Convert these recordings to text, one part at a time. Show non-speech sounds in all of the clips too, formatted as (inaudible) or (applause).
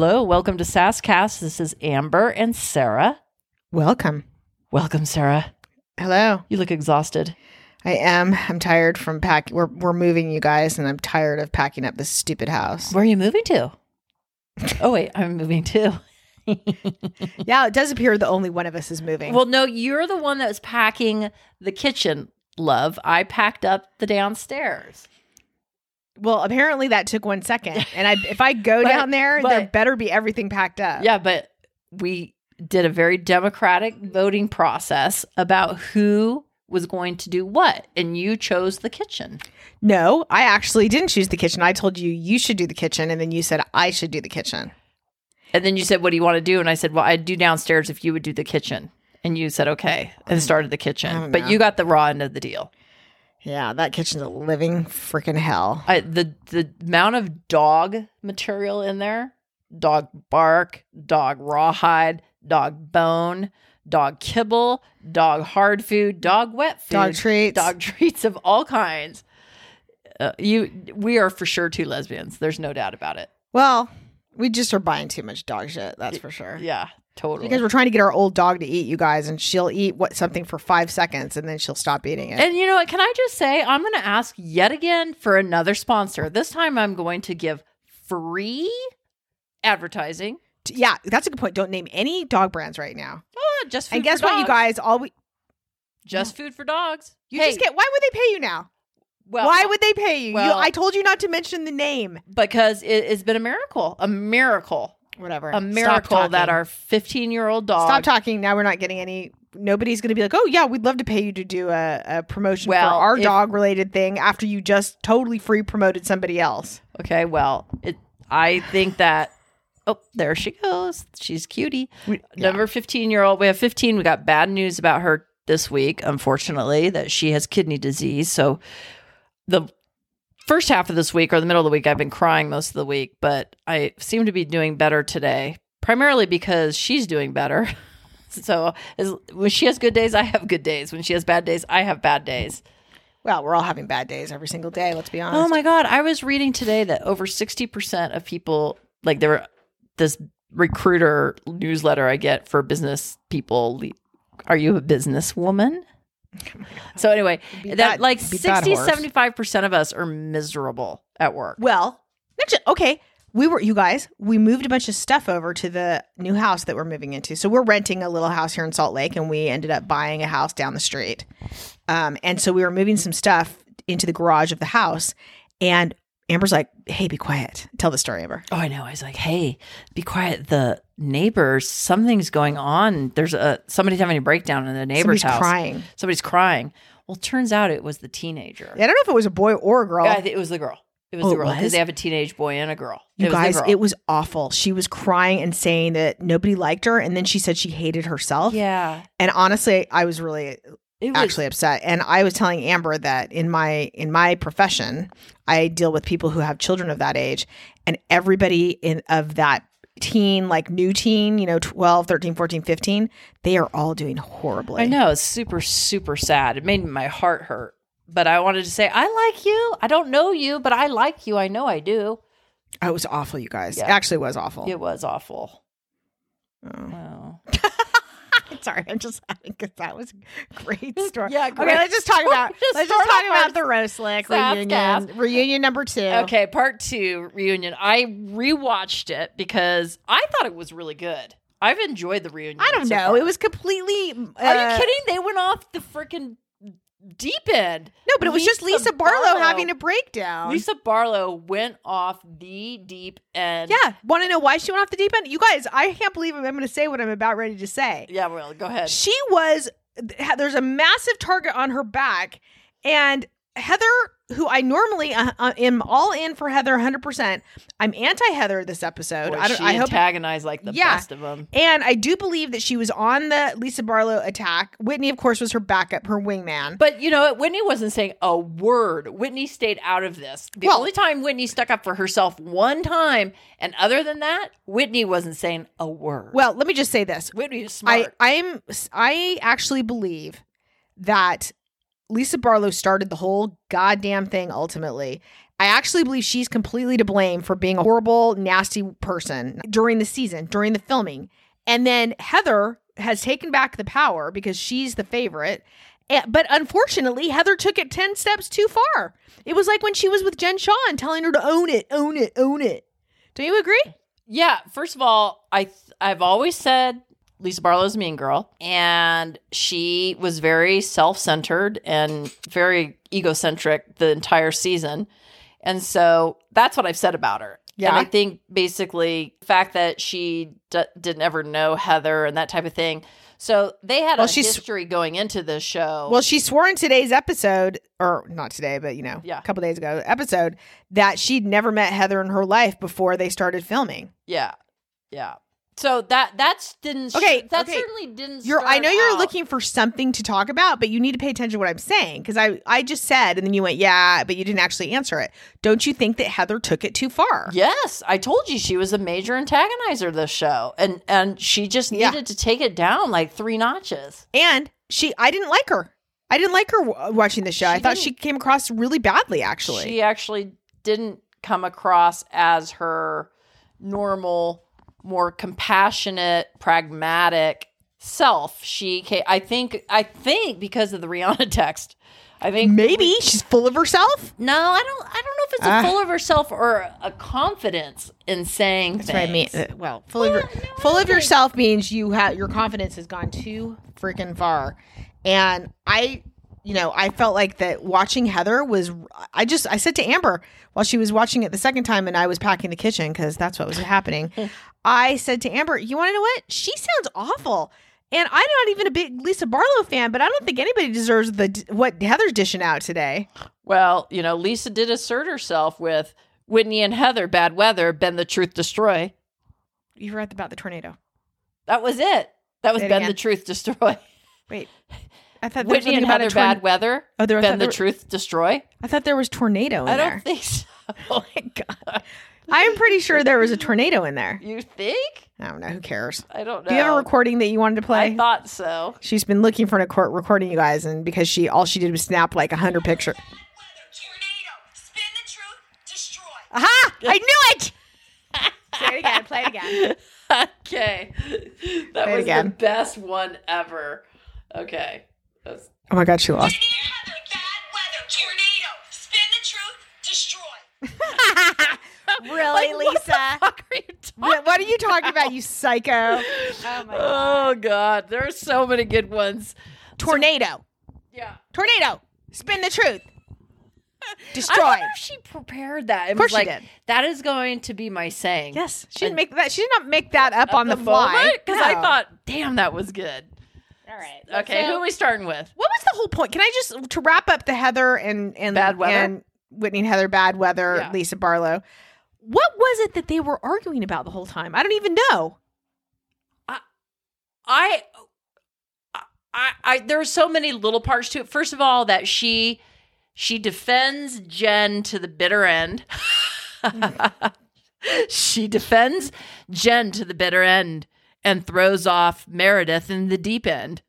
Hello, welcome to Sasscast. This is Amber and Sarah. Welcome. Welcome, Sarah. Hello. You look exhausted. I am. I'm tired from pack. We're we're moving, you guys, and I'm tired of packing up this stupid house. Where are you moving to? oh wait, I'm moving too. (laughs) yeah, it does appear the only one of us is moving. Well, no, you're the one that was packing the kitchen, love. I packed up the downstairs. Well, apparently that took one second, (laughs) and I if I go But- down there, but- there better be everything packed up. Yeah, but we did a very democratic voting process about who was going to do what, and you chose the kitchen. No, I actually didn't choose the kitchen. I told you you should do the kitchen, and then you said I should do the kitchen. And then you said, "What do you want to do?" And I said, "Well, I'd do downstairs if you would do the kitchen." And you said, "Okay," and um, started the kitchen. But you got the raw end of the deal. Yeah, that kitchen's a living freaking hell. I, the the amount of dog material in there dog bark dog rawhide dog bone dog kibble dog hard food dog wet food Dog treats. dog (laughs) treats of all kinds uh, you we are for sure two lesbians there's no doubt about it Well, we just are buying too much dog shit. That's for sure. yeah totally Because we're trying to get our old dog to eat, you guys, and she'll eat what something for five seconds, and then she'll stop eating it. and you know what can i just say i'm going to ask yet again for another sponsor this time i'm going to give free advertising yeah, that's a good point. Don't name any dog brands right now. oh, just food and guess what, you guys? All we just food for dogs you Hey, just get. Why would they pay you now? well, why would they pay you? well- you? I told you not to mention the name. because it, it's been a miracle, a miracle, Whatever. a miracle that our 15 year old dog. stop talking. Now we're not getting any. Nobody's going to be like, oh yeah, we'd love to pay you to do a, a promotion Well, for our if- dog related thing after you just totally free promoted somebody else. Okay, well, it. I think that. Oh, there she goes. She's cutie. We- Number 15 year old. We have 15. We got bad news about her this week, unfortunately, that she has kidney disease. So the first half of this week or the middle of the week, I've been crying most of the week, but I seem to be doing better today, primarily because she's doing better. (laughs) So as, when she has good days, I have good days. When she has bad days, I have bad days. Well, we're all having bad days every single day. Let's be honest. Oh my god, I was reading today that over 60% of people like there were this recruiter newsletter I get for business people are you a businesswoman? (laughs) So anyway, that, that- like beat 60 75% of us are miserable at work. Well, okay. We were, you guys, we moved a bunch of stuff over to the new house that we're moving into. So we're renting a little house here in Salt Lake and we ended up buying a house down the street. Um, and so we were moving some stuff into the garage of the house. And Amber's like, hey, be quiet. Tell the story, Amber. Oh, I know. I was like, "Hey, be quiet. The neighbors, something's going on. There's a somebody's having a breakdown in the neighbor's Somebody's house. crying. Somebody's crying." Well, turns out it was the teenager. I don't know if it was a boy or a girl. Yeah, I think it was the girl. It was Oh, the it girl because they have a teenage boy and a girl. You it was the guys, girl. it was awful. She was crying and saying that nobody liked her. And then she said she hated herself. yeah. And honestly, I was really was actually upset and i was telling amber that in my in my profession i deal with people who have children of that age and everybody in of that teen like new teen you know 12 13 14 15 they are all doing horribly I know it's super super sad. It made my heart hurt. But I wanted to say I like you. I don't know you, but I like you. I know I do. Oh, it was awful you guys Yeah. it actually was awful It was awful. Oh. Uh, (laughs) Sorry i'm just laughing because that was a great story Yeah, okay let's just talk about (laughs) Just let's just talk about the roast lick reunion cast. reunion number two Okay, part two reunion. I rewatched it because I thought it was really good. I've enjoyed the reunion. i don't so know far. it was completely Are uh, you kidding? They went off the freaking deep end. no but it was just lisa barlow, Barlow. having a breakdown Lisa Barlow went off the deep end. Yeah. Want to know why she went off the deep end? You guys, I can't believe I'm going to say what I'm about ready to say. Yeah, well, go ahead. She was, there's a massive target on her back. And Heather, who I normally uh, uh, am all in for Heather 100%, I'm anti Heather this episode. Boy, I, don't, she I hope. antagonized like the Yeah. best of them. and I do believe that she was on the Lisa Barlow attack. Whitney, of course, was her backup, her wingman. But you know. Whitney wasn't saying a word. Whitney stayed out of this. The Well- only time Whitney stuck up for herself one time, and other than that, Whitney wasn't saying a word. well, let me just say this. Whitney is I smart. I'm I actually believe that Lisa Barlow started the whole goddamn thing ultimately I actually believe she's completely to blame for being a horrible, nasty person during the season, during the filming. And then Heather has taken back the power because she's the favorite. But unfortunately, Heather took it 10 steps too far. It was like when she was with Jen Shah and telling her to own it, own it, own it. Do you agree? Yeah, first of all, I th- I've always said Lisa Barlow's mean girl, and she was very self-centered and very egocentric the entire season, and so that's what I've said about her. Yeah. and I think basically the fact that she d- didn't ever know Heather and that type of thing. So they had Well, a history going into this show. Well, she swore in today's episode, or not today, but you know, Yeah. a couple days ago, episode, that she'd never met Heather in her life before they started filming. yeah, yeah. So that that's didn't Okay, that okay. certainly didn't. You're, I know you're out- looking for something to talk about, but you need to pay attention to what I'm saying because I, I just said, and then you went, yeah, but you didn't actually answer it. Don't you think that Heather took it too far? Yes, I told you she was a major antagonizer of this show, and and she just Yeah. needed to take it down like three notches. And she, I didn't like her. I didn't like her w- uh, watching the show. She I thought she came across really badly, actually. She actually didn't come across as her normal, more compassionate, pragmatic self. She, ca- I think, I think because of the Rihanna (laughs) text. I think Maybe she's full of herself. No, I don't. I don't know if it's a Ah. full of herself or a confidence in saying That's things. what I mean. Uh, Well, full of your, full of yourself means you have your confidence has gone too freaking far, and I, you know, I felt like that watching Heather was. I just I said to Amber while she was watching it the second time, and I was packing the kitchen because that's what was happening. (laughs) I said to Amber, "You want to know what? She sounds awful." And I'm not even a big Lisa Barlow fan, but I don't think anybody deserves the what Heather's dishing out today. Well, you know, Lisa did assert herself with Whitney and Heather, bad weather, bend the truth, destroy. You read about the tornado. That was it. That was it bend again. the truth, destroy. Wait, I thought Whitney and Heather, tornado. bad weather, Oh, there, bend the there- truth, destroy. I thought there was tornado in I there. don't think so. (laughs) Oh my god! I'm pretty sure there was a tornado in there. You think? I don't know. Who cares? I don't know. Do you have a recording that you wanted to play? I thought so. She's been looking for a court recording, you guys, and because she all she did was snap like a hundred pictures. Tornado, spin the truth, destroy. Aha! I knew it. Say it again. Play it again. (laughs) okay. That Play was again. the best one ever. Okay. That's Oh my god, she lost. (laughs) Whitney and Heather, bad weather, tornado, spin the really, Lisa? fuck are you talking What what are you talking about, you psycho? (laughs) Oh my Oh god, there are so many good ones. Tornado. Yeah. Tornado. Spin the truth. (laughs) I Destroy. wonder if she prepared that. It Of course was she did. that is going to be my saying. Yes, she didn't And- make that. She did not make that up on the, fly. because I thought, damn, that was good. All right. Okay, who are we starting with? What was the whole point? Can I just to wrap up the Heather and and Bad weather? and Whitney and Heather bad weather Yeah. Lisa Barlow? What was it that they were arguing about the whole time? I don't even know. I, I, I, there are so many little parts to it. First of all, that she, she defends Jen to the bitter end. (laughs) she defends Jen to the bitter end and throws off Meredith in the deep end.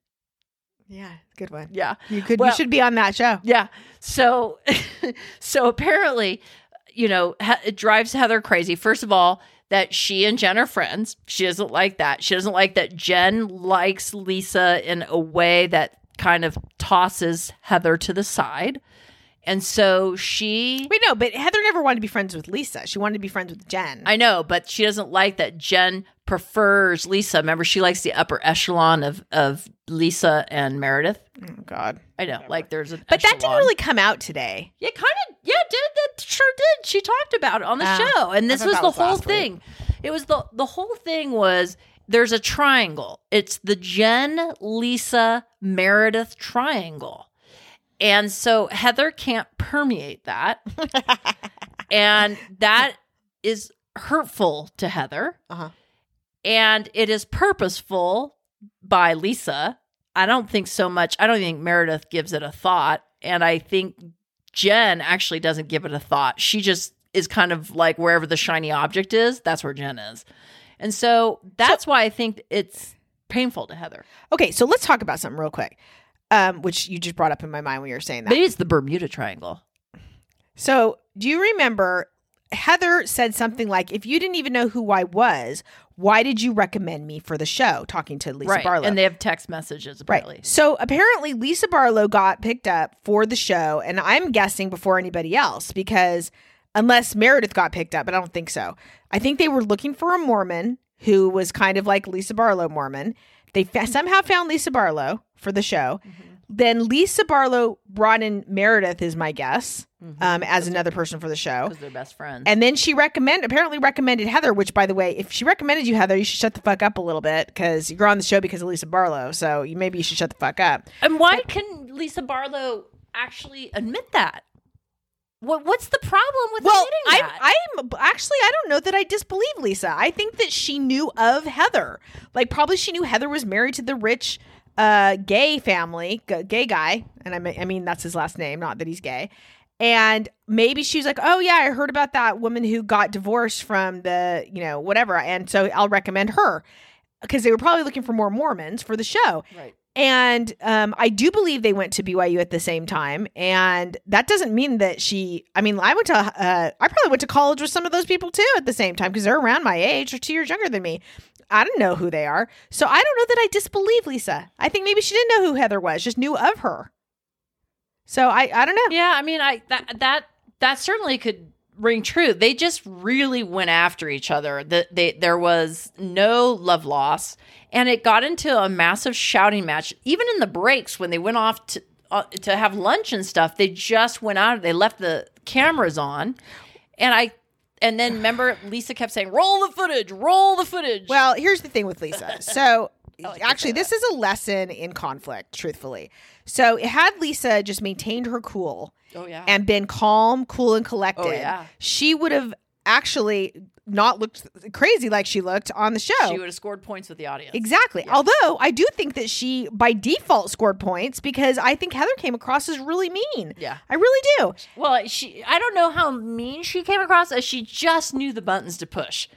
Yeah, good one. Yeah. You could. Well- you should be on that show. Yeah. So, (laughs) so apparently, you know, it drives Heather crazy. First of all, that she and Jen are friends. She doesn't like that. She doesn't like that Jen likes Lisa in a way that kind of tosses Heather to the side. And so she, Wait, no, but Heather never wanted to be friends with Lisa. She wanted to be friends with Jen. I know, but she doesn't like that Jen prefers Lisa. Remember, she likes the upper echelon of, of Lisa and Meredith. oh God. I know, like there's a, But that didn't really come out today. Yeah, kind of. Yeah, did that sure did. She talked about it on the Ah, show, and this was the was whole last week. thing. It was the the whole thing was there's a triangle. It's the Jen, Lisa, Meredith triangle, and so Heather can't permeate that, (laughs) and that is hurtful to Heather, Uh-huh. And it is purposeful by Lisa. I don't think so much. I don't think Meredith gives it a thought. And I think Jen actually doesn't give it a thought. She just is kind of like wherever the shiny object is, that's where Jen is. And so that's why I think it's painful to Heather. Okay, so let's talk about something real quick, um, which you just brought up in my mind when you were saying that. Maybe it's the Bermuda Triangle. So do you remember Heather said something like, "If you didn't even know who I was, why did you recommend me for the show?" Talking to Lisa right. Barlow. And they have text messages apparently. Right. So apparently Lisa Barlow got picked up for the show, and I'm guessing before anybody else because unless Meredith got picked up, but I don't think so. I think they were looking for a Mormon who was kind of like Lisa Barlow Mormon. They fa- somehow found Lisa Barlow for the show. Mm-hmm. Then Lisa Barlow brought in Meredith, is my guess, um, as another person for the show. Because they're best friends. And then she recommend apparently recommended Heather, which by the way, if she recommended you Heather, you should shut the fuck up a little bit because you're on the show because of Lisa Barlow. So you maybe you should shut the fuck up. And why can Lisa Barlow actually admit that? What What's the problem with Well, admitting I'm, that? I'm actually I don't know that I disbelieve Lisa. I think that she knew of Heather. Like probably she knew Heather was married to the rich uh gay family, g- gay guy, and I mean, I mean that's his last name, not that he's gay. And maybe she's like, "Oh yeah, I heard about that woman who got divorced from the, you know, whatever." And so I'll recommend her because they were probably looking for more Mormons for the show. right. And um, I do believe they went to BYU at the same time, and that doesn't mean that she. I mean, I went to. Uh, I probably went to college with some of those people too at the same time because they're around my age or two years younger than me. I don't know who they are, so I don't know that I disbelieve Lisa. I think maybe she didn't know who Heather was, just knew of her. So I, I don't know. Yeah, I mean, I that that that certainly could ring true. They just really went after each other. That they there was no love loss, and it got into a massive shouting match. Even in the breaks when they went off to uh, to have lunch and stuff, they just went out. They left the cameras on, and I. And then remember, Lisa kept saying, "Roll the footage, roll the footage." Well, here's the thing with Lisa. So, Oh, to actually, this is a lesson in conflict, truthfully. So, had Lisa just maintained her cool oh yeah, and been calm, cool, and oh, collected, Oh, yeah. she would have actually not looked crazy like she looked on the show. she would have scored points with the audience. Exactly. Although I do think that she, by default, scored points because I think Heather came across as really mean. Yeah. I really do. Well, she I don't know how mean she came across as she just knew the buttons to push.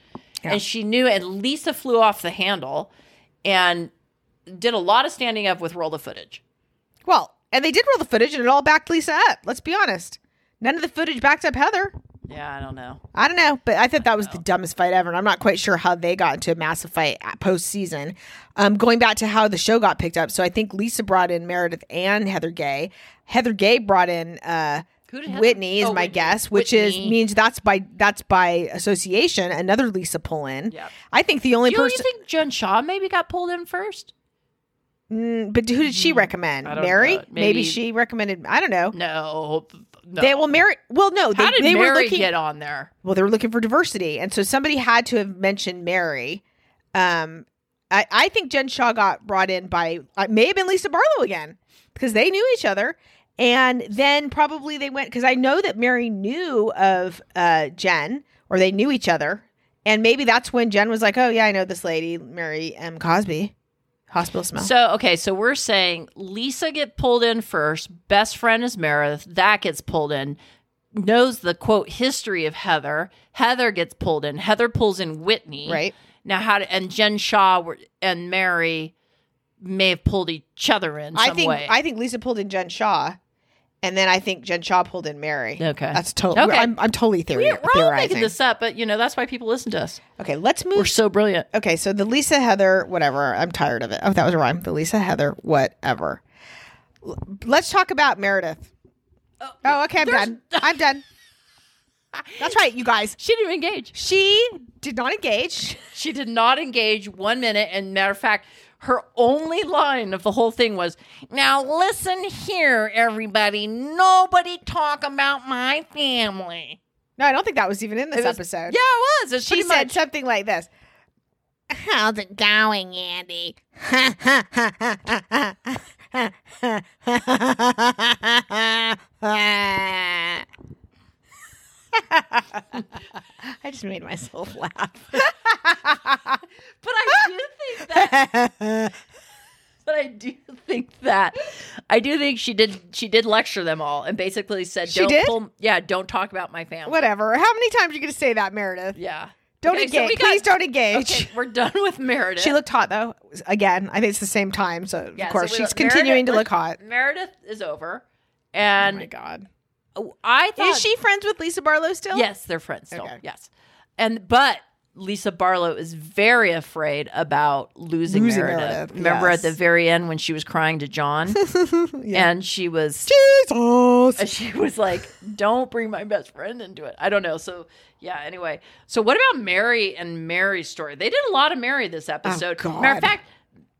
And she knew and Lisa flew off the handle and did a lot of standing up with roll the footage. Well, and they did roll the footage and it all backed Lisa up. Let's be honest. None of the footage backed up Heather. Yeah, I don't know. I don't know, but I thought that was the dumbest fight ever, and I'm not quite sure how they got into a massive fight at postseason. Um, going back to how the show got picked up, so I think Lisa brought in Meredith and Heather Gay. Heather Gay brought in uh, Who did Heather- Whitney, is oh, my Whitney. guess, which is means that's by that's by association another Lisa pull in. Yep. I think the only Do you, person, think Jen Shah maybe got pulled in first? Mm, but who did she recommend? Mary? Maybe. Maybe- she recommended. I don't know. No. no. They well, Mary. Well, no, they, How did they Mary were looking. get on there? well, they were looking for diversity, and so somebody had to have mentioned Mary. Um, I, I think Jen Shah got brought in by uh, may have been Lisa Barlow again because they knew each other, and then probably they went because I know that Mary knew of uh, Jen or they knew each other, and maybe that's when Jen was like, "Oh yeah, I know this lady, Mary M. Cosby, hospital smell." So okay, so we're saying Lisa get pulled in first. Best friend is Meredith. That gets pulled in. Knows the quote history of Heather. Heather gets pulled in. Heather pulls in Whitney. Right. now, how do, and Jen Shah were, and Mary may have pulled each other in some I think way. I think Lisa pulled in Jen Shah, and then I think Jen Shah pulled in Mary. Okay. that's totally. Okay. I'm, I'm totally theory, we're, we're all making this up, but you know that's why people listen to us. Okay, let's move. We're so brilliant. okay, so the Lisa Heather, whatever. I'm tired of it. Oh, that was a rhyme. The Lisa Heather, whatever. L- Let's talk about Meredith. Oh, oh okay, I'm done. I'm done. (laughs) That's right, you guys. She didn't engage. She did not engage. She did not engage one minute. And matter of fact, her only line of the whole thing was, "Now listen here, everybody. Nobody talk about my family." No, I don't think that was even in this was- episode. Yeah, it was. It's she said much. something like this. How's it going, Andy? (laughs) I just made myself laugh. (laughs) but I do think that. (laughs) but I do think that. I do think she did. She did lecture them all and basically said, She "Don't did? pull. Yeah, don't talk about my family." Whatever. How many times are you going to say that, Meredith? Yeah. Don't Okay, so engage. got- Please don't engage. Okay, we're done with Meredith. She looked hot though. Again, I think it's the same time, so Yeah, of course we she's look- continuing Meredith- to look hot. Meredith is over, Oh and my god. Oh, I thought Is she friends with Lisa Barlow still? Yes, they're friends still. Okay. Yes, and but Lisa Barlow is very afraid about losing, Losing Meredith. Meredith, Remember yes. at the very end when she was crying to John, (laughs) and she was Jesus. (laughs) she was like, "Don't bring my best friend into it." I don't know. So yeah. Anyway, so what about Mary and Mary's story? They did a lot of Mary this oh, episode. Oh. Matter of fact,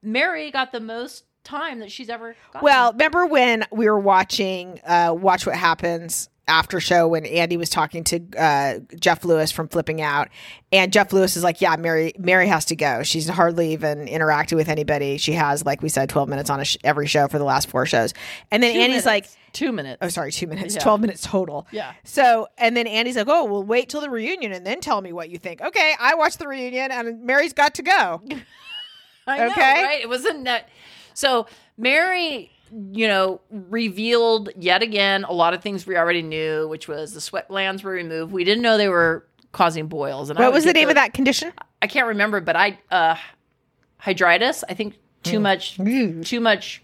Mary got the most time that she's ever. Gotten. Well, remember when we were watching uh, Watch What Happens after show when Andy was talking to uh, Jeff Lewis from Flipping Out, and Jeff Lewis is like, "Yeah, Mary, Mary has to go. She's hardly even interacted with anybody. She has, like we said, twelve minutes on a sh- every show for the last four shows." And then Two Andy's like, minutes. two minutes. "Oh, sorry, two minutes, Yeah. twelve minutes total." Yeah. So, and then Andy's like, "Oh, well, wait till the reunion and then tell me what you think." Okay, I watched the reunion, and Mary's got to go. (laughs) I know, Okay. right? It wasn't that. So Mary, you know, revealed yet again a lot of things we already knew, which was the sweat glands were removed. We didn't know they were causing boils. And What was the name of that condition? I can't remember, but I uh hydritis. I think too much, too much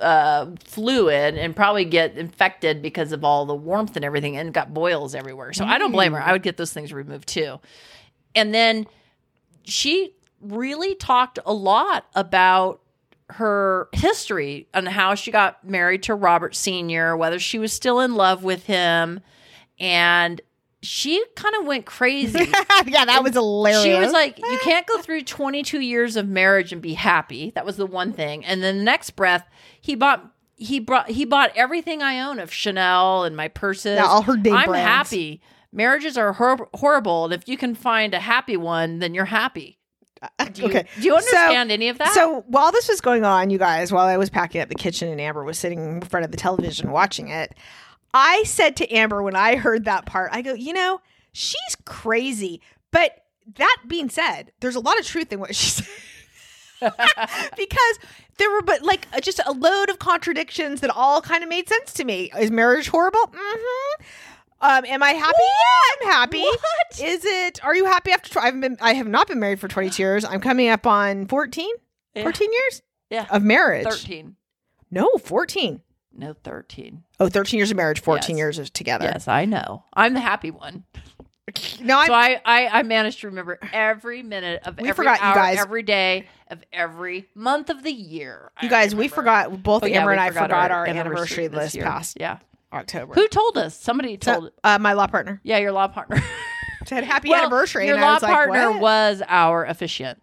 uh fluid and probably get infected because of all the warmth and everything and got boils everywhere. So I don't blame her. I would get those things removed too. And then she really talked a lot about her history and how she got married to Robert Sr., whether she was still in love with him. And she kind of went crazy. (laughs) yeah, that was hilarious. She was like, you can't go through 22 years of marriage and be happy. That was the one thing. And then the next breath, he bought he brought he bought everything I own of Chanel and my purses. Yeah, all her I'm brands. happy. Marriages are hor- horrible, and if you can find a happy one, then you're happy. (laughs) Do you, okay. Do you understand any of that? So while this was going on, you guys, while I was packing up the kitchen and Amber was sitting in front of the television watching it, I said to Amber when I heard that part, I go, you know, she's crazy. But that being said, there's a lot of truth in what she (laughs) said. (laughs) because there were but like just a load of contradictions that all kind of made sense to me. Is marriage horrible? Mm-hmm. Um, am I happy? Yeah, I'm happy. What? Is it? Are you happy after? Tw- I've been. I have not been married for 22 years. I'm coming up on 14. Yeah. 14 years yeah, of marriage. 13. No, 14. No, 13. Oh, 13 years of marriage, 14 Yes. years of together. Yes, I know. I'm the happy one. No, I, So I, I, I managed to remember every minute of every forgot, hour, guys. every day of every month of the year. I you guys, we forgot. Both Oh, yeah, Amber we and I forgot, our, anniversary, this list year. past Yeah. October. Who told us? Somebody So, told. uh, my law partner yeah, your law partner. (laughs) said happy Well, anniversary. Your and I law was like, partner what? was our officiant.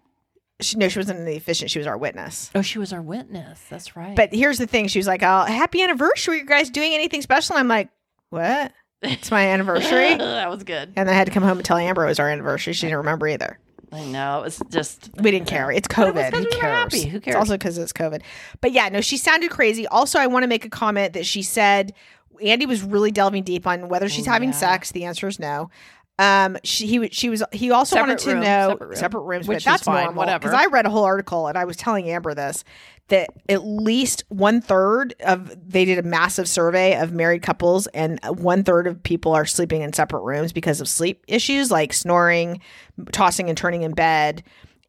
She, no, she wasn't the efficient. She was our witness. Oh, she was our witness. That's right. But here's the thing. She was like, oh, happy anniversary. You guys doing anything special? And I'm like, what? It's my anniversary. (laughs) that was good. and I had to come home and tell Amber it was our anniversary. She didn't remember either. I know. It was just. We didn't care. It's it was COVID. 'cause Who we were cares? happy. Who It's cares? also because it's COVID. But yeah, no, she sounded crazy. Also, I want to make a comment that she said Andy was really delving deep on whether she's Oh, having yeah. sex. The answer is no. Um, she he, she was he also Separate wanted to room, know separate room. separate rooms, Which but that's fine, normal. whatever. Because I read a whole article and I was telling Amber this that at least one third of they did a massive survey of married couples and one third of people are sleeping in separate rooms because of sleep issues like snoring, tossing and turning in bed.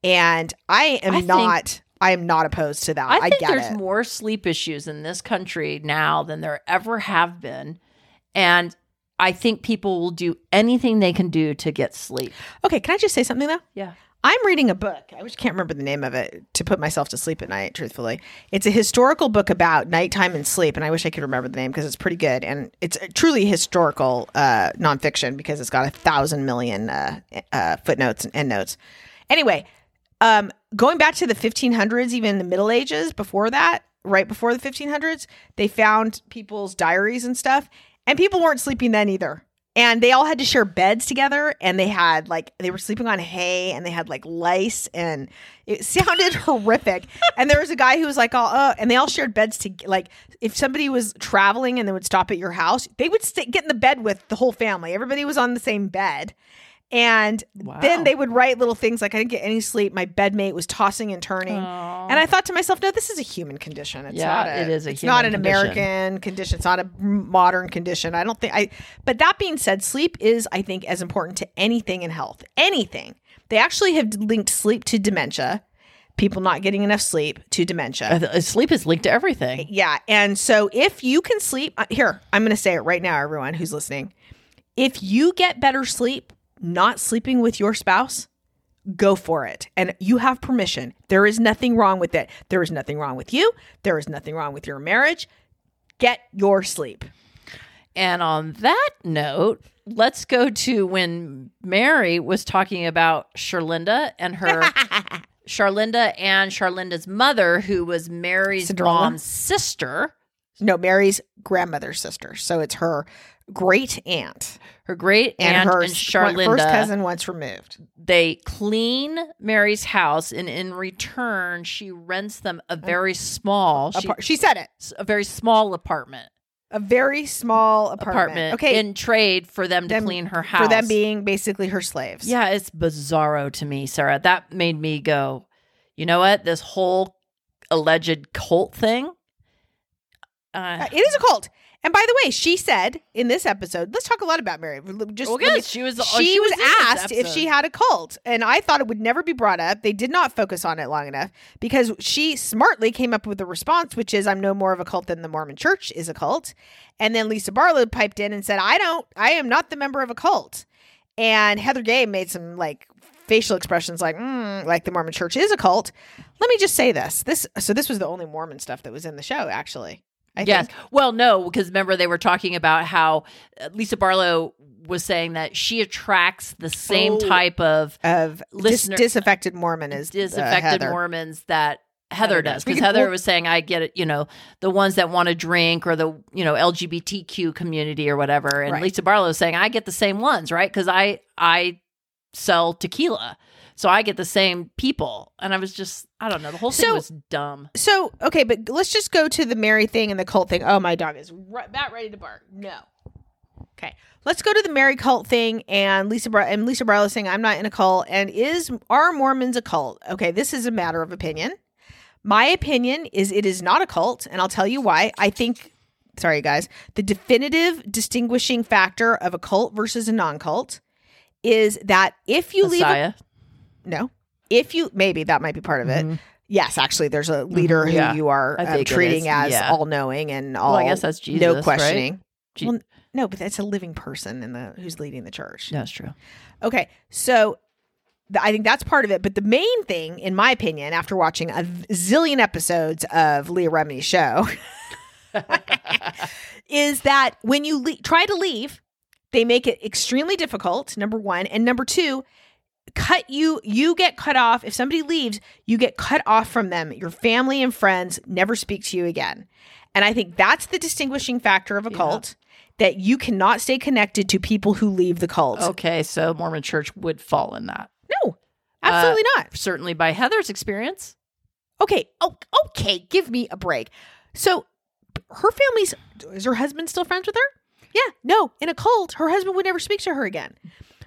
And I am I not I am not opposed to that. I, I think there's it. more sleep issues in this country now than there ever have been. And I think people will do anything they can do to get sleep. Okay, can I just say something though? Yeah. I'm reading a book. I just can't remember the name of it to put myself to sleep at night, truthfully. It's a historical book about nighttime and sleep, and I wish I could remember the name because it's pretty good. And it's a truly historical uh, nonfiction because it's got a thousand million uh, uh, footnotes and endnotes. Anyway, um, going back to the 1500s, even the Middle Ages before that, right before the 1500s, they found people's diaries and stuff, and people weren't sleeping then either. And they all had to share beds together, and they had like they were sleeping on hay, and they had like lice, and it (laughs) sounded horrific. And there was a guy who was like, "Oh," uh, and they all shared beds to like if somebody was traveling and they would stop at your house, they would st- get in the bed with the whole family. Everybody was on the same bed. And Wow. then they would write little things like, I didn't get any sleep. My bedmate was tossing and turning. Aw. And I thought to myself, no, this is a human condition. It's Yeah, not a, it is a it's not an condition. American condition. It's not a modern condition. I don't think I, but that being said, sleep is, I think, as important to anything in health. Anything. They actually have linked sleep to dementia. people not getting enough sleep to dementia. Uh, Sleep is linked to everything. Yeah. And so if you can sleep, uh, here, I'm going to say it right now, everyone who's listening. If you get better sleep not sleeping with your spouse, go for it. And you have permission. There is nothing wrong with it. There is nothing wrong with you. There is nothing wrong with your marriage. Get your sleep. And on that note, let's go to when Mary was talking about Charlinda and her (laughs) Charlinda and Charlinda's mother, who was Mary's Cinderella? mom's sister, No, Mary's grandmother's sister. So it's her great aunt her great and aunt her and Charlinda. first cousin once removed. They clean Mary's house, and in return, she rents them a very small, she, she said it. a very small apartment. A very small apartment. Apartment, Okay. in trade for them to them- clean her house for them being basically her slaves. Yeah, it's bizarro to me, Sarah. That made me go, you know what? This whole alleged cult thing. Uh, Uh, It is a cult. And by the way, she said in this episode, let's talk a lot about Mary. Just well, me- she was. she, she was, this asked if she had a cult, and I thought it would never be brought up. They did not focus on it long enough because she smartly came up with a response, which is, "I'm no more of a cult than the Mormon Church is a cult." And then Lisa Barlow piped in and said, "I don't. I am not the member of a cult." And Heather Gay made some like facial expressions like mm, like the Mormon Church is a cult. Let me just say this. This so this was the only Mormon stuff that was in the show actually. I yes. think. Well, no, because remember they were talking about how uh, Lisa Barlow was saying that she attracts the same Oh. type of Of dis- disaffected Mormon is uh, disaffected Heather. Mormons that Heather does. Because Heather was saying, I get it, you know, the ones that want to drink or the, you know, LGBTQ community or whatever. And Right. Lisa Barlow is saying, I get the same ones, right? Because I, I sell tequila. So I get the same people. And I was just, I don't know. The whole thing So- was dumb. So okay, but let's just go to the Mary thing and the cult thing. Oh, my dog is right, about ready to bark. No. Okay, let's go to the Mary cult thing and Lisa and Lisa Barlow saying I'm not in a cult and is are Mormons a cult? Okay, this is a matter of opinion. My opinion is it is not a cult, and I'll tell you why. I think. Sorry, guys. The definitive distinguishing factor of a cult versus a non-cult is that if you leave Messiah. No. If you maybe that might be part of it. Mhm. Yes, actually, there's a leader Mhm, who yeah. you are um, treating as yeah. all knowing and all. Well, I guess that's Jesus, No right? questioning. Je- Well, no, but that's a living person in the who's leading the church. That's true. Okay, so th- I think that's part of it. But the main thing, in my opinion, after watching a zillion episodes of Leah Remini's show, (laughs) is that when you le- try to leave, they make it extremely difficult. Number one, and number two, cut you. You get cut off if somebody leaves. You get cut off from them. Your family and friends never speak to you again. And I think that's the distinguishing factor of a Yeah. cult. That you cannot stay connected to people who leave the cult. Okay. So Mormon church would fall in that. No, absolutely uh, not. Certainly by Heather's experience. Okay. Oh, okay. Give me a break. So, her family's is her husband still friends with her? Yeah. No. In a cult, her husband would never speak to her again.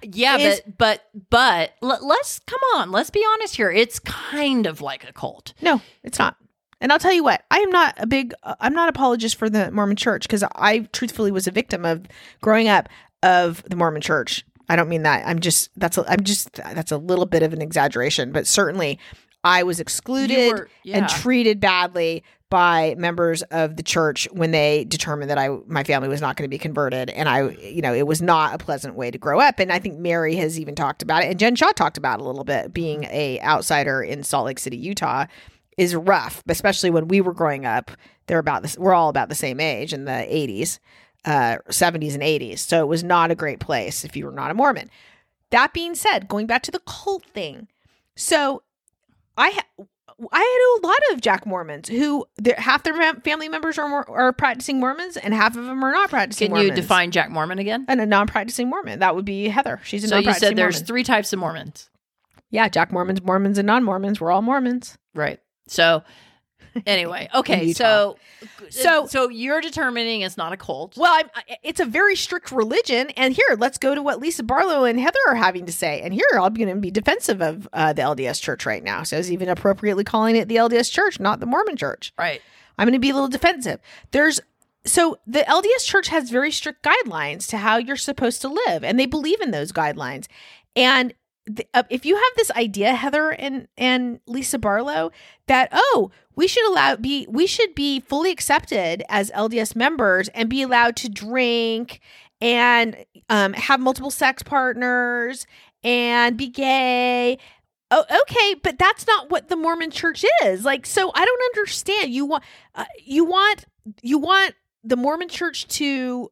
Yeah, Is- but but but let's come on. Let's be honest here. It's kind of like a cult. No, it's not. And I'll tell you what, I am not a big, uh, I'm not apologist for the Mormon church because I truthfully was a victim of growing up of the Mormon church. I don't mean that. I'm just, that's, a, I'm just, that's a little bit of an exaggeration, but certainly I was excluded were- yeah. and treated badly by members of the church when they determined that I my family was not going to be converted. And I you know it was not a pleasant way to grow up. And I think Mary has even talked about it and Jen Shah talked about a little bit being a outsider in Salt Lake City Utah is rough especially when we were growing up. They're about this we're all about the same age in the 80s uh 70s and 80s so it was not a great place if you were not a Mormon. That being said going back to the cult thing. So I ha- I had a lot of Jack Mormons who half their family members are are practicing Mormons and half of them are not practicing. Mormons. Can you define Jack Mormon again? and a non-practicing Mormon? That would be Heather. She's a So you said there's Mormon. three types of Mormons, yeah, Jack Mormons, Mormons, and non-Mormons. We're all Mormons. right? So (laughs) anyway, okay. So So- so you're determining it's not a cult. Well, I'm, I- it's a very strict religion, and here let's go to what Lisa Barlow and Heather are having to say. And here I'm going to be defensive of uh, the LDS Church right now. So I was even appropriately calling it the LDS Church, not the Mormon Church. right. I'm going to be a little defensive. There's so the LDS church has very strict guidelines to how you're supposed to live and they believe in those guidelines. And uh, if you have this idea, Heather and and Lisa Barlow, that oh, we should allow be we should be fully accepted as LDS members and be allowed to drink and um, have multiple sex partners and be gay. Oh, okay, but that's not what the Mormon Church is. Like, so I don't understand. You want, uh, you want, you want the Mormon Church to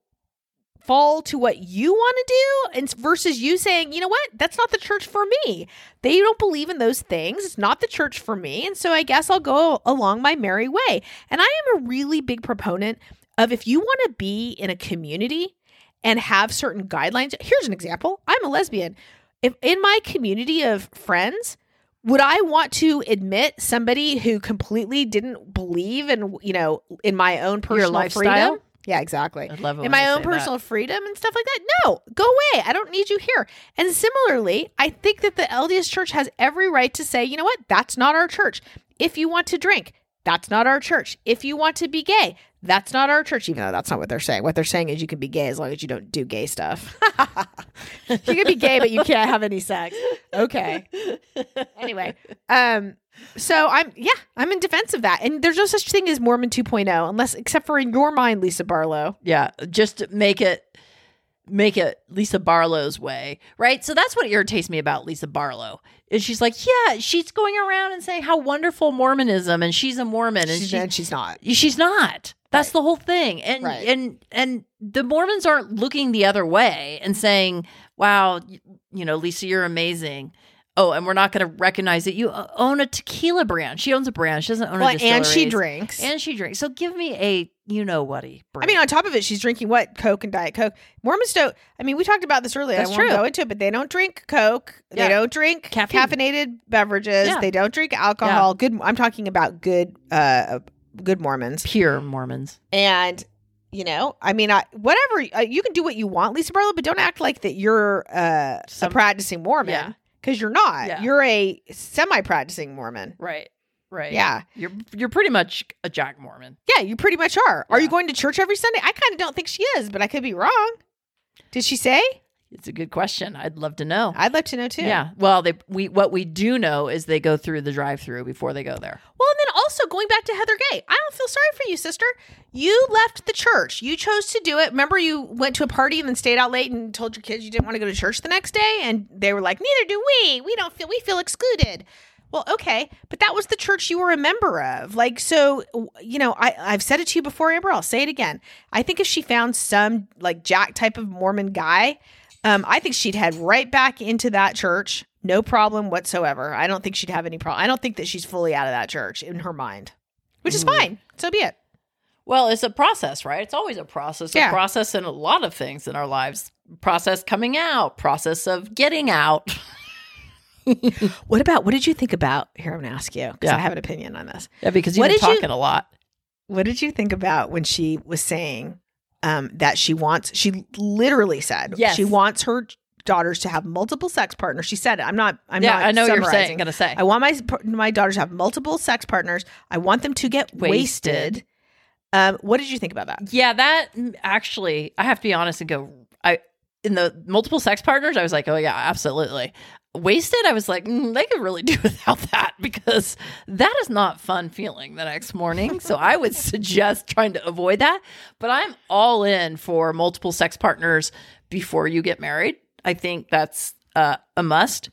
fall to what you want to do and versus you saying you know what? That's not the church for me. They don't believe in those things. It's not the church for me. And so i guess i'll go along my merry way. And i am a really big proponent of if you want to be in a community and have certain guidelines here's an example. I'm a lesbian. If in my community of friends would I want to admit somebody who completely didn't believe in, you know, in my own personal lifestyle? freedom? Yeah, exactly. I love it In my own say that. personal freedom and stuff like that. No, go away. I don't need you here. And similarly, I think that the LDS church has every right to say, you know what? That's not our church. If you want to drink, that's not our church. If you want to be gay, that's not our church, even though that's not what they're saying. What they're saying is you can be gay as long as you don't do gay stuff. (laughs) you can be gay, but you can't have any sex. Okay. Anyway, um, so I'm yeah, I'm in defense of that. And there's no such thing as Mormon 2.0, unless except for in your mind, Lisa Barlow. Yeah, just make it make it Lisa Barlow's way, right? So that's what irritates me about Lisa Barlow. Is she's like, yeah, she's going around and saying how wonderful Mormonism and she's a Mormon and She's, she, and she's not. she's not. That's Right. the whole thing. And Right. and and the Mormons aren't looking the other way and saying, "Wow, you know, Lisa, you're amazing." Oh, and we're not going to recognize that you own a tequila brand. She owns a brand. She doesn't own a Well, a and she drinks. And she drinks. So give me a you know whaty. I mean, on top of it, she's drinking what? Coke and Diet Coke. Mormons don't. I mean, we talked about this earlier. That's I won't true. go into it, but they don't drink Coke. They don't drink Caffeine. caffeinated beverages. Yeah. They don't drink alcohol. Good. I'm talking about good. Uh, good Mormons. pure Mormons. And you know, I mean, I, whatever uh, you can do what you want, Lisa Barlow, but don't act like that you're uh, a practicing Mormon Yeah. because you're not. Yeah. You're a semi-practicing Mormon. Right. Right. Yeah. You're you're pretty much a Jack Mormon. Yeah, you pretty much are. Are you going to church every Sunday? I kind of don't think she is, but I could be wrong. Did she say? It's a good question. I'd love to know. I'd love to know too. Yeah. Well, they we what we do know is they go through the drive-through before they go there. Well, also going back to Heather Gay, I don't feel sorry for you, sister. You left the church. You chose to do it. Remember, you went to a party and then stayed out late and told your kids you didn't want to go to church the next day, and they were like, "Neither do we. We don't feel. We feel excluded." Well, okay, but that was the church you were a member of. Like, so you know, I I've said it to you before, Amber. I'll say it again. I think if she found some like Jack type of Mormon guy, um, I think she'd head right back into that church, no problem whatsoever. I don't think she'd have any problem. I don't think that she's fully out of that church in her mind, which is Ooh. fine. So be it. Well, it's a process, right? It's always a process. Yeah. A process in a lot of things in our lives. Process coming out, process of getting out. (laughs) What about what did you think about? Here, I'm going to ask you because Yeah. I have an opinion on this. Yeah, because you've been did you- talking a lot. What did you think about when she was saying um, that she wants? She literally said Yes. she wants her daughters to have multiple sex partners. She said it. I'm not. I'm yeah, not. I know what you're saying. Gonna say. I want my my daughters to have multiple sex partners. I want them to get wasted. Wasted. Um, what did you think about that? yeah, that mm, actually, I have to be honest and go. I in the multiple sex partners, I was like, oh yeah, absolutely. Wasted, I was like, mm, they could really (laughs) do without that because that is not fun feeling the next morning. so I would (laughs) suggest trying to avoid that. But I'm all in for multiple sex partners before you get married. I think that's uh, a must.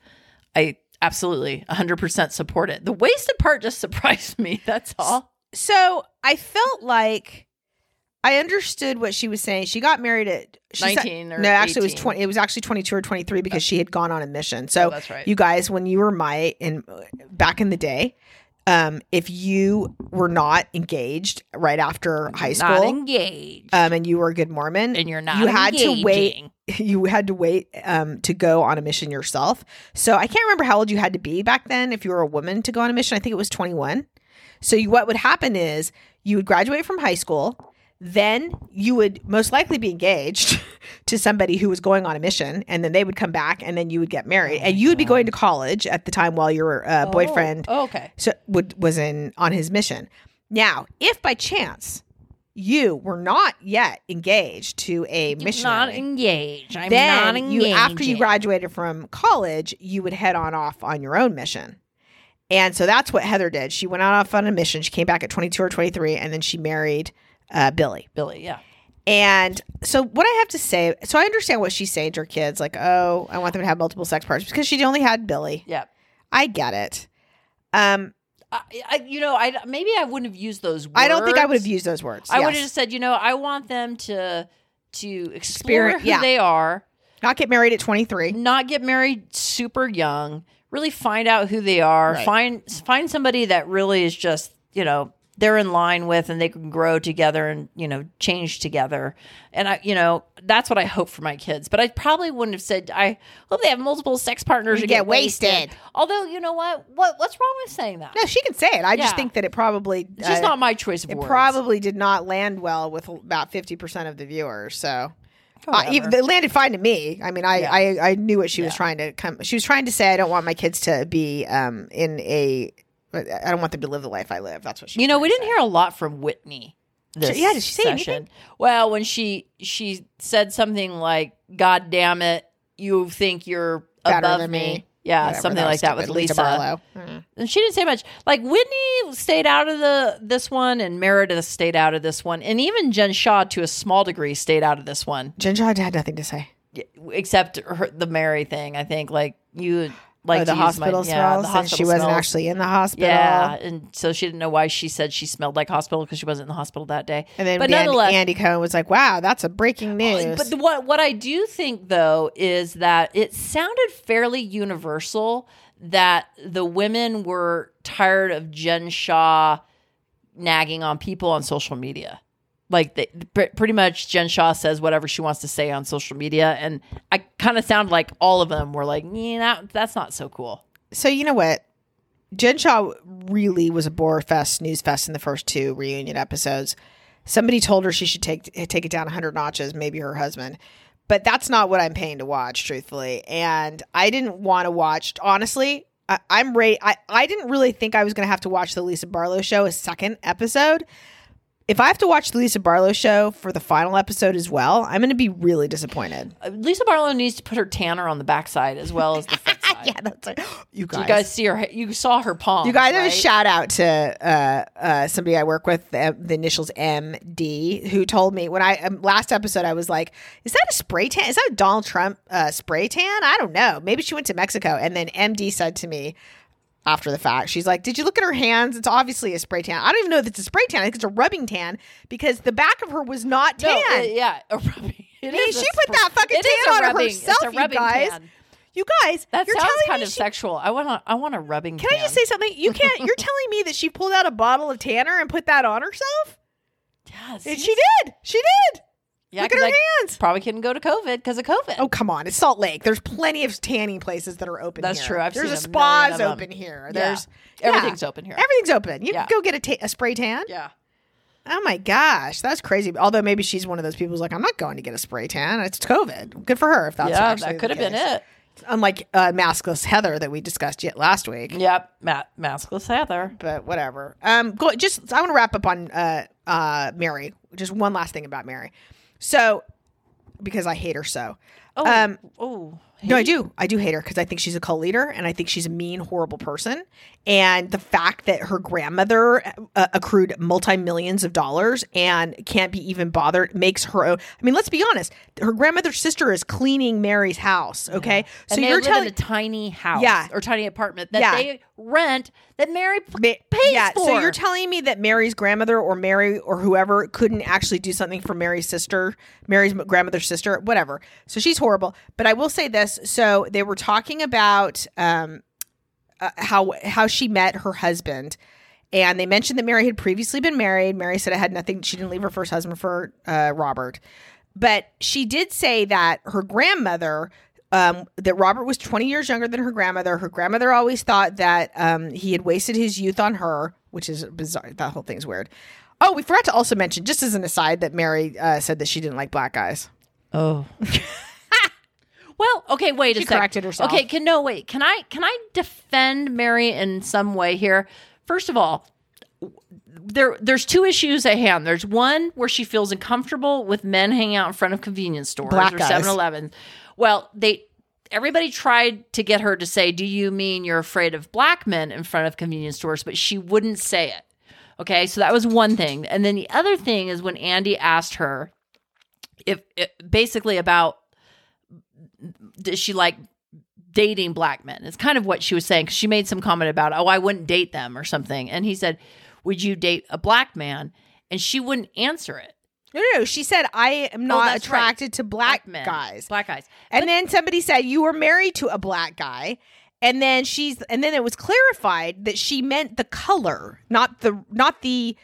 I absolutely 100% support it. The wasted part just (laughs) surprised me. That's all. So I felt like I understood what she was saying. She got married at she said- 19 or no, actually it was twenty. It was actually twenty two or twenty three because she had gone on a mission. So Oh, that's right. you guys, when you were my in back in the day, um, if you were not engaged right after high school, Not engaged. um, and you were a good Mormon, and you're not you had to wait (laughs) you had to wait um, to go on a mission yourself. So I can't remember how old you had to be back then if you were a woman to go on a mission. I think it was 21. So you, what would happen is you would graduate from high school, then you would most likely be engaged (laughs) to somebody who was going on a mission, and then they would come back, and then you would get married, and you would be going to college at the time while your uh, boyfriend Oh, okay. so would was in on his mission. Now, if by chance you were not yet engaged to a missionary. Not engaged. I'm then not engaged. you after you graduated from college, you would head on off on your own mission. And so that's what Heather did. She went out off on a mission. She came back at 22 or 23 and then she married uh, Billy. Billy, yeah. And so what I have to say, so I understand what she's saying to her kids like, "Oh, I want them to have multiple sex partners because she only had Billy." Yeah. I get it. Um I, I, you know, I maybe I wouldn't have used those words. I don't think I would have used those words. I would have just said, you know, I want them to to explore Spirit- who yeah. they are, not get married at 23. not get married super young, really find out who they are, Right. find find somebody that really is just, you know, they're in line with and they can grow together and, you know, change together. And I, you know, that's what I hope for my kids. But I probably wouldn't have said I hope they have multiple sex partners You and get get wasted. wasted. Although, you know what? What what's wrong with saying that? No, she can say it. I just think that it probably It's just uh, not my choice of it words. probably did not land well with about 50% of the viewers. So uh, even, it landed fine to me. I mean, I, Yeah. I, I knew what she was trying to come. She was trying to say, I don't want my kids to be um, in a, I don't want them to live the life I live. That's what she You know, we didn't hear a lot from Whitney. This yeah, did she say session. anything? Well, when she she said something like, "God damn it, you think you're Better above than me." me. Yeah, Whatever, something that like that with stupid. Lisa. Mm. And she didn't say much. Like Whitney stayed out of the this one, and Meredith stayed out of this one, and even Jen Shah, to a small degree, stayed out of this one, Jen Shah had nothing to say. except her, the Mary thing. I think like you like oh, the use my- hospital yeah, smells. and she hospital wasn't actually in the hospital. Yeah, and so she didn't know why she said she smelled like hospital because she wasn't in the hospital that day. And then but nonetheless, Andy Cohen was like, wow, that's a breaking news. but the, what what I do think though is that it sounded fairly universal that the women were tired of Jen Shah nagging on people on social media. Like pretty much, Jen Shah says whatever she wants to say on social media, and I kind of sound like all of them were like, "Yeah, that, that's not so cool." so you know what? Jen Shah really was a bore fest, snooze fest in the first two reunion episodes. Somebody told her she should take take it down 100 notches, maybe her husband. But that's not what I'm paying to watch, truthfully. And I didn't want to watch, honestly. I, I'm ready. I, I didn't really think I was going to have to watch the Lisa Barlow show a second episode. If I have to watch the Lisa Barlow show for the final episode as well, I'm going to be really disappointed. Uh, Lisa Barlow needs to put her tanner on the backside as well as the front (laughs) side. Yeah, that's like, you Did you guys see her? You saw her palm. You guys, right? a shout out to uh, uh, somebody I work with, the, the initials MD, who told me when I um, last episode I was like, "Is that a spray tan? Is that a Donald Trump uh, spray tan? I don't know. Maybe she went to Mexico." And then MD said to me after the fact, she's like, "Did you look at her hands? It's obviously a spray tan. I don't even know if it's a spray tan. I think it's a rubbing tan because the back of her was not tan." No, yeah, a rubbing. (laughs) It I mean, a she put that fucking tan on rubbing- herself, you guys. tan. You guys, That you're sounds kind of she- sexual. I want to. I want a rubbing. Can I just say something? You (laughs) can't. You're telling me that she pulled out a bottle of Tanner and put that on herself? Yes, And she did. She did. Yeah, Look at her I hands. Probably couldn't go to COVID because of COVID. Oh come on! It's Salt Lake. There's plenty of tanning places that are open. That's here. true. I've There's seen a a spas open here. Yeah. There's Everything's yeah. open here. Everything's open. You Yeah. can go get a, ta- a spray tan. yeah. Oh my gosh, that's crazy. Although maybe she's one of those people who's like, I'm not going to get a spray tan. It's COVID. Good for her if that's yeah, that could have been it. Unlike uh, maskless Heather that we discussed yet last week. Yep, Matt maskless Heather. but whatever. Um, go, just I want to wrap up on uh, uh, Mary. Just one last thing about Mary. So, because I hate her so. Oh, Um, oh, No, I do. I do hate her because I think she's a cult leader and I think she's a mean, horrible person. And the fact that her grandmother uh, accrued multi millions of dollars and can't be even bothered makes her. own. I mean, let's be honest. Her grandmother's sister is cleaning Mary's house. Okay, and they you're live telling in a tiny house, Yeah. or tiny apartment that Yeah. they rent that Mary p- pays yeah, for. so you're telling me that Mary's grandmother or Mary or whoever couldn't actually do something for Mary's sister, Mary's grandmother's sister, whatever. So she's horrible. But I will say this: so they were talking about um, uh, how how she met her husband. And they mentioned that Mary had previously been married. Mary said it had nothing. She didn't leave her first husband for uh, Robert, but she did say that her grandmother, um, that Robert was 20 years younger than her grandmother. Her grandmother always thought that um, he had wasted his youth on her, which is bizarre. That whole thing's weird. Oh, we forgot to also mention, just as an aside, that Mary uh, said that she didn't like black guys. Oh. (laughs) well, okay, wait a She second. corrected herself. Okay, can no wait. Can I can I defend Mary in some way here? First of all, there there's two issues at hand. There's one where she feels uncomfortable with men hanging out in front of convenience stores Black or guys. 7-Eleven. Well, they everybody tried to get her to say, "Do you mean you're afraid of black men in front of convenience stores?" but she wouldn't say it. Okay? So that was one thing. And then the other thing is when Andy asked her if, if basically about does she like dating black men. It's kind of what she was saying because she made some comment about, oh, I wouldn't date them or something. And he said, Would you date a black man? And she wouldn't answer it. No, no, no. She said, I am oh, not Oh, that's right. attracted to black, men. guys. Black guys. And then somebody said, You were married to a black guy. And then she's and then it was clarified that she meant the color, not the not the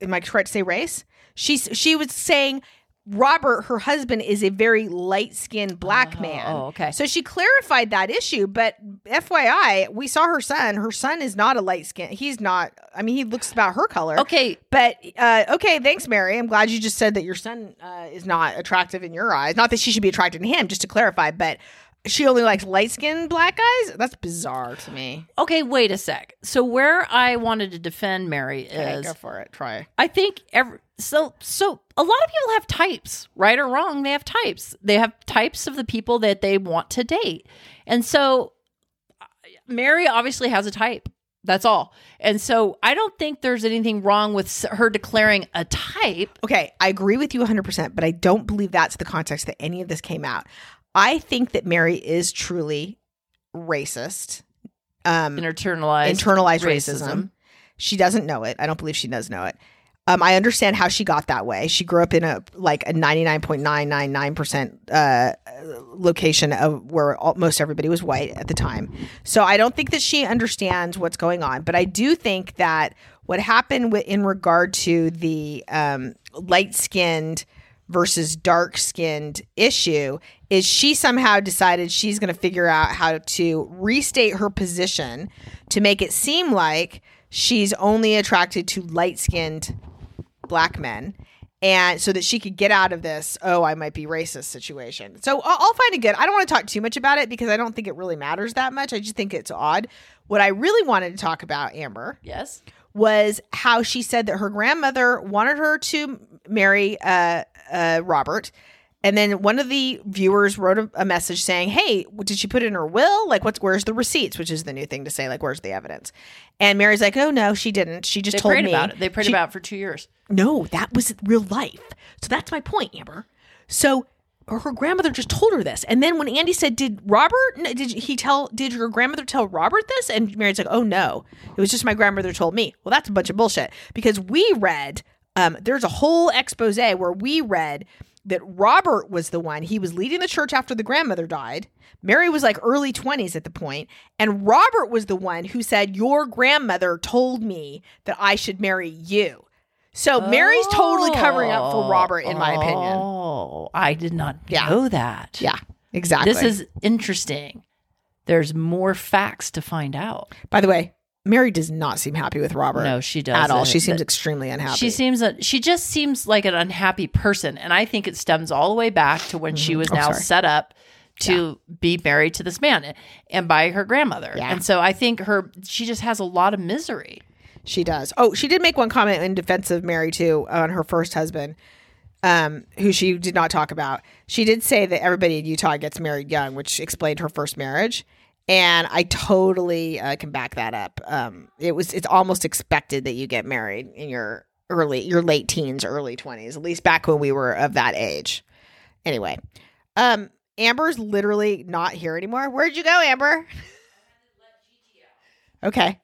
am I correct to say race? She's she was saying Robert, her husband, is a very light skinned black Oh, man. oh, okay. So she clarified that issue, but FYI, we saw her son. Her son is not a light skin. He's not. I mean, he looks about her color. Okay. But uh, okay, thanks, Mary. I'm glad you just said that your son uh, is not attractive in your eyes. Not that she should be attracted to him, just to clarify. But she only likes light skinned black guys. That's bizarre to me. Okay, wait a sec. So where I wanted to defend Mary Okay, is go for it. Try. I think every so so a lot of people have types, right or wrong. They have types. They have types of the people that they want to date, and so uh, Mary obviously has a type. That's all. And so I don't think there's anything wrong with her declaring a type. Okay, I agree with you 100%, but I don't believe that's the context that any of this came out. I think that Mary is truly racist. Um, Internalized, internalized racism. She doesn't know it. I don't believe she does know it. Um, I understand how she got that way. She grew up in a like a ninety nine point nine nine nine percent uh location of where almost everybody was white at the time. So I don't think that she understands what's going on. But I do think that what happened in regard to the um, light skinned versus dark skinned issue is she somehow decided she's going to figure out how to restate her position to make it seem like she's only attracted to light skinned black men and so that she could get out of this oh i might be racist situation so i'll, I'll find it good i don't want to talk too much about it because i don't think it really matters that much i just think it's odd what i really wanted to talk about amber Yes. was how she said that her grandmother wanted her to marry uh, uh, Robert. And then one of the viewers wrote a, a message saying, "Hey, did she put in her will? Like, what's where's the receipts? Which is the new thing to say, like, where's the evidence?" And Mary's like, "Oh no, she didn't. She just They told prayed me about it. They prayed She- about it for two years. no, that was real life. So that's my point, Amber. So her grandmother just told her this, and then when Andy said, "Did Robert? Did he tell? Did your grandmother tell Robert this?" And Mary's like, "Oh no, it was just my grandmother told me." Well, that's a bunch of bullshit because we read. Um, there's a whole expose where we read that Robert was the one. He was leading the church after the grandmother died. Mary was like early 20s at the point, and Robert was the one who said, "Your grandmother told me that I should marry you." So Mary's totally covering up for Robert, in my oh, opinion. Oh, I did not Yeah. know that. Yeah, exactly. This is interesting. There's more facts to find out. by the way, Mary does not seem happy with Robert. No, she does at all. She seems extremely unhappy. She seems a, she just seems like an unhappy person, and I think it stems all the way back to when she was Oh, now sorry. set up to be married to this man and by her grandmother. Yeah. And so I think her she just has a lot of misery. She does. Oh, she did make one comment in defense of Mary too on her first husband, um, who she did not talk about. She did say that everybody in Utah gets married young, which explained her first marriage. And I totally uh, can back that up. Um, it was it's almost expected that you get married in your early your late teens, early twenties, at least back when we were of that age. Anyway, um, Amber's literally not here anymore. Where'd you go, Amber? Okay.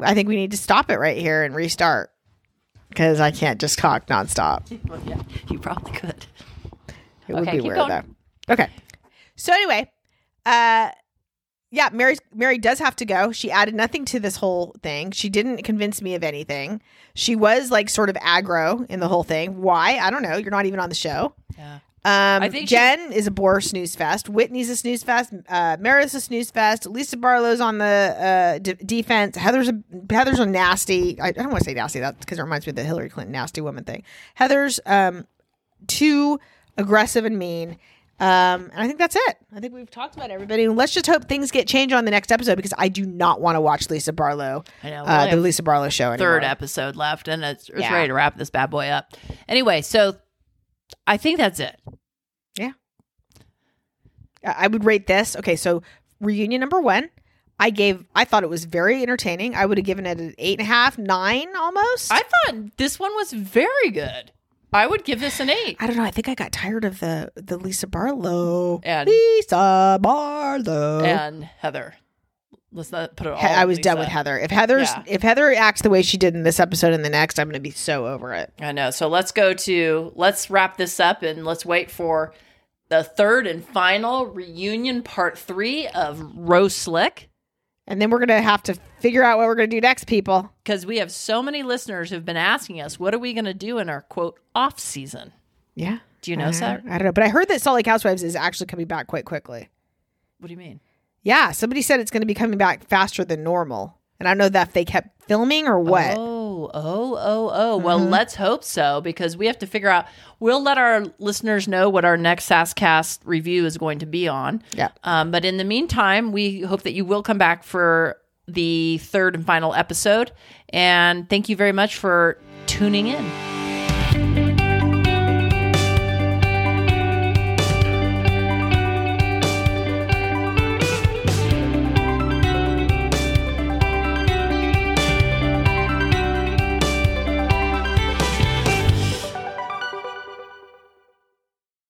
I think we need to stop it right here and restart because I can't just talk nonstop. (laughs) Well, yeah, you probably could. It would be weird going. though. Okay. So anyway, uh yeah, Mary Mary does have to go. She added nothing to this whole thing. She didn't convince me of anything. She was like sort of aggro in the whole thing. Why? I don't know. You're not even on the show. Yeah. Um, I think she- Jen is a bore snooze fest. Whitney's a snooze fest. Uh, Meredith's a snooze fest. Lisa Barlow's on the uh, d- defense. Heather's a Heather's a nasty. I, I don't want to say nasty that because it reminds me of the Hillary Clinton nasty woman thing. Heather's um, too aggressive and mean. Um, and I think that's it. I think we've talked about everybody. Let's just hope things get changed on the next episode because I do not want to watch Lisa Barlow, I know. uh, the Lisa Barlow show anymore. third episode left, and it's, it's Yeah. ready to wrap this bad boy up. Anyway, so I think that's it. Yeah, I would rate this. Okay, so reunion number one. I gave. I thought it was very entertaining. I would have given it an eight and a half, nine almost. I thought this one was very good. I would give this an eight. I don't know. I think I got tired of the the Lisa Barlow. And- Lisa Barlow. And Heather. Let's not put it all. I was done with Heather. If Heather's Yeah. if Heather acts the way she did in this episode and the next, I'm going to be so over it. I know. So let's go to let's wrap this up and let's wait for the third and final reunion part three of Rose Slick. And then we're going to have to figure out what we're going to do next, people. Because we have so many listeners who've been asking us, what are we going to do in our quote off season? Yeah. Do you know, Sarah? I don't know, but I heard that Salt Lake Housewives is actually coming back quite quickly. What do you mean? Yeah, somebody said it's going to be coming back faster than normal. And I don't know that if they kept filming or what. Oh, oh, oh, oh. Well, let's hope so because we have to figure out. We'll let our listeners know what our next SassCast review is going to be on. Yeah. Um, but in the meantime, we hope that you will come back for the third and final episode. And thank you very much for tuning in.